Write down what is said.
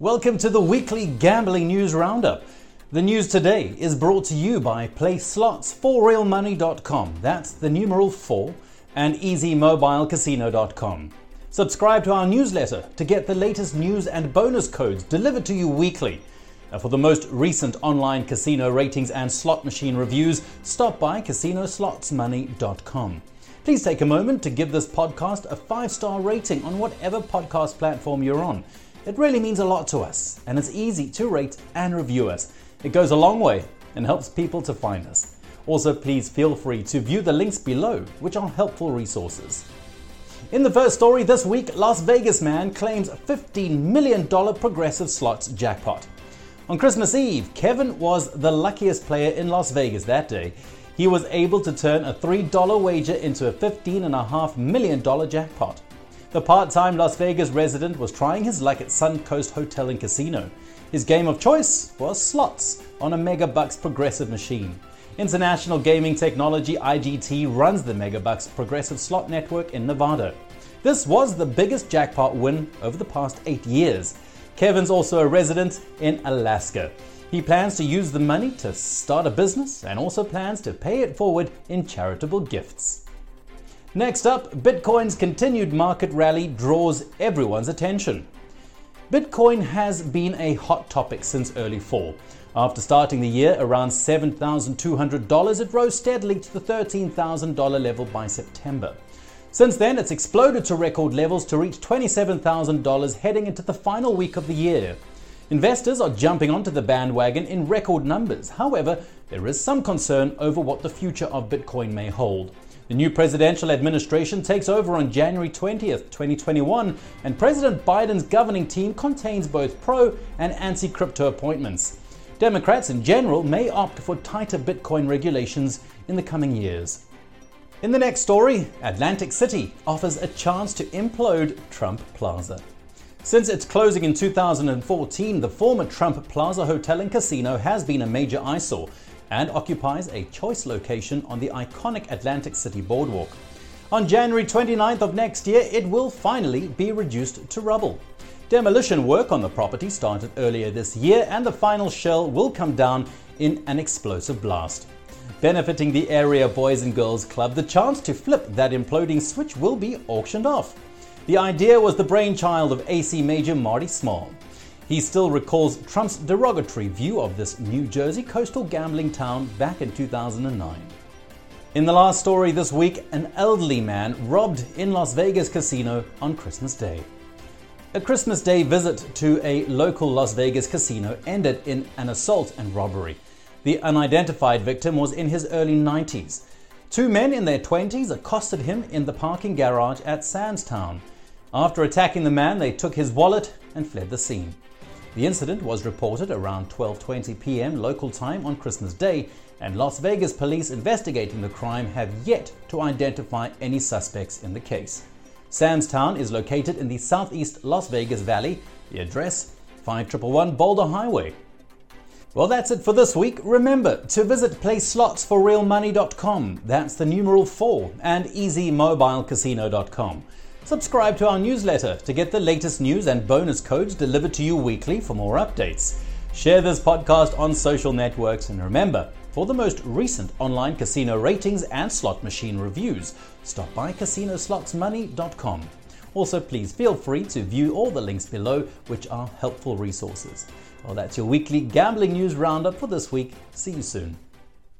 Welcome to the weekly gambling news roundup. The news today is brought to you by PlaySlots4RealMoney.com. That's the numeral 4 and EasyMobileCasino.com. Subscribe to our newsletter to get the latest news and bonus codes delivered to you weekly. For the most recent online casino ratings and slot machine reviews, stop by CasinoSlotsMoney.com. Please take a moment to give this podcast a five star rating on whatever podcast platform you're on. It really means a lot to us, and it's easy to rate and review us. It goes a long way and helps people to find us. Also, please feel free to view the links below, which are helpful resources. In the first story this week, Las Vegas man claims $15 million progressive slots jackpot. On Christmas Eve, Kevin was the luckiest player in Las Vegas that day. He was able to turn a $3 wager into a $15.5 million jackpot. The part time Las Vegas resident was trying his luck at Suncoast Hotel and Casino. His game of choice was slots on a Megabucks progressive machine. International Gaming Technology IGT runs the Megabucks progressive slot network in Nevada. This was the biggest jackpot win over the past eight years. Kevin's also a resident in Alaska. He plans to use the money to start a business and also plans to pay it forward in charitable gifts. Next up, Bitcoin's continued market rally draws everyone's attention. Bitcoin has been a hot topic since early fall. After starting the year around $7,200, it rose steadily to the $13,000 level by September. Since then, it's exploded to record levels to reach $27,000 heading into the final week of the year. Investors are jumping onto the bandwagon in record numbers. However, there is some concern over what the future of Bitcoin may hold. The new presidential administration takes over on January 20th, 2021, and President Biden's governing team contains both pro and anti crypto appointments. Democrats in general may opt for tighter Bitcoin regulations in the coming years. In the next story, Atlantic City offers a chance to implode Trump Plaza. Since its closing in 2014, the former Trump Plaza Hotel and Casino has been a major eyesore and occupies a choice location on the iconic Atlantic City Boardwalk. On January 29th of next year, it will finally be reduced to rubble. Demolition work on the property started earlier this year, and the final shell will come down in an explosive blast. Benefiting the area Boys and Girls Club, the chance to flip that imploding switch will be auctioned off. The idea was the brainchild of AC Major Marty Small. He still recalls Trump's derogatory view of this New Jersey coastal gambling town back in 2009. In the last story this week, an elderly man robbed in Las Vegas casino on Christmas Day. A Christmas Day visit to a local Las Vegas casino ended in an assault and robbery. The unidentified victim was in his early 90s. Two men in their 20s accosted him in the parking garage at Sam's Town. After attacking the man, they took his wallet and fled the scene. The incident was reported around 12:20 p.m. local time on Christmas Day, and Las Vegas police investigating the crime have yet to identify any suspects in the case. Sam's Town is located in the southeast Las Vegas Valley. The address 5111 Boulder Highway. Well, that's it for this week. Remember to visit PlaySlots4RealMoney.com. That's the numeral 4 and EasyMobileCasino.com. Subscribe to our newsletter to get the latest news and bonus codes delivered to you weekly for more updates. Share this podcast on social networks and remember, for the most recent online casino ratings and slot machine reviews, stop by CasinoSlotsMoney.com. Also, please feel free to view all the links below, which are helpful resources. Well, that's your weekly gambling news roundup for this week. See you soon.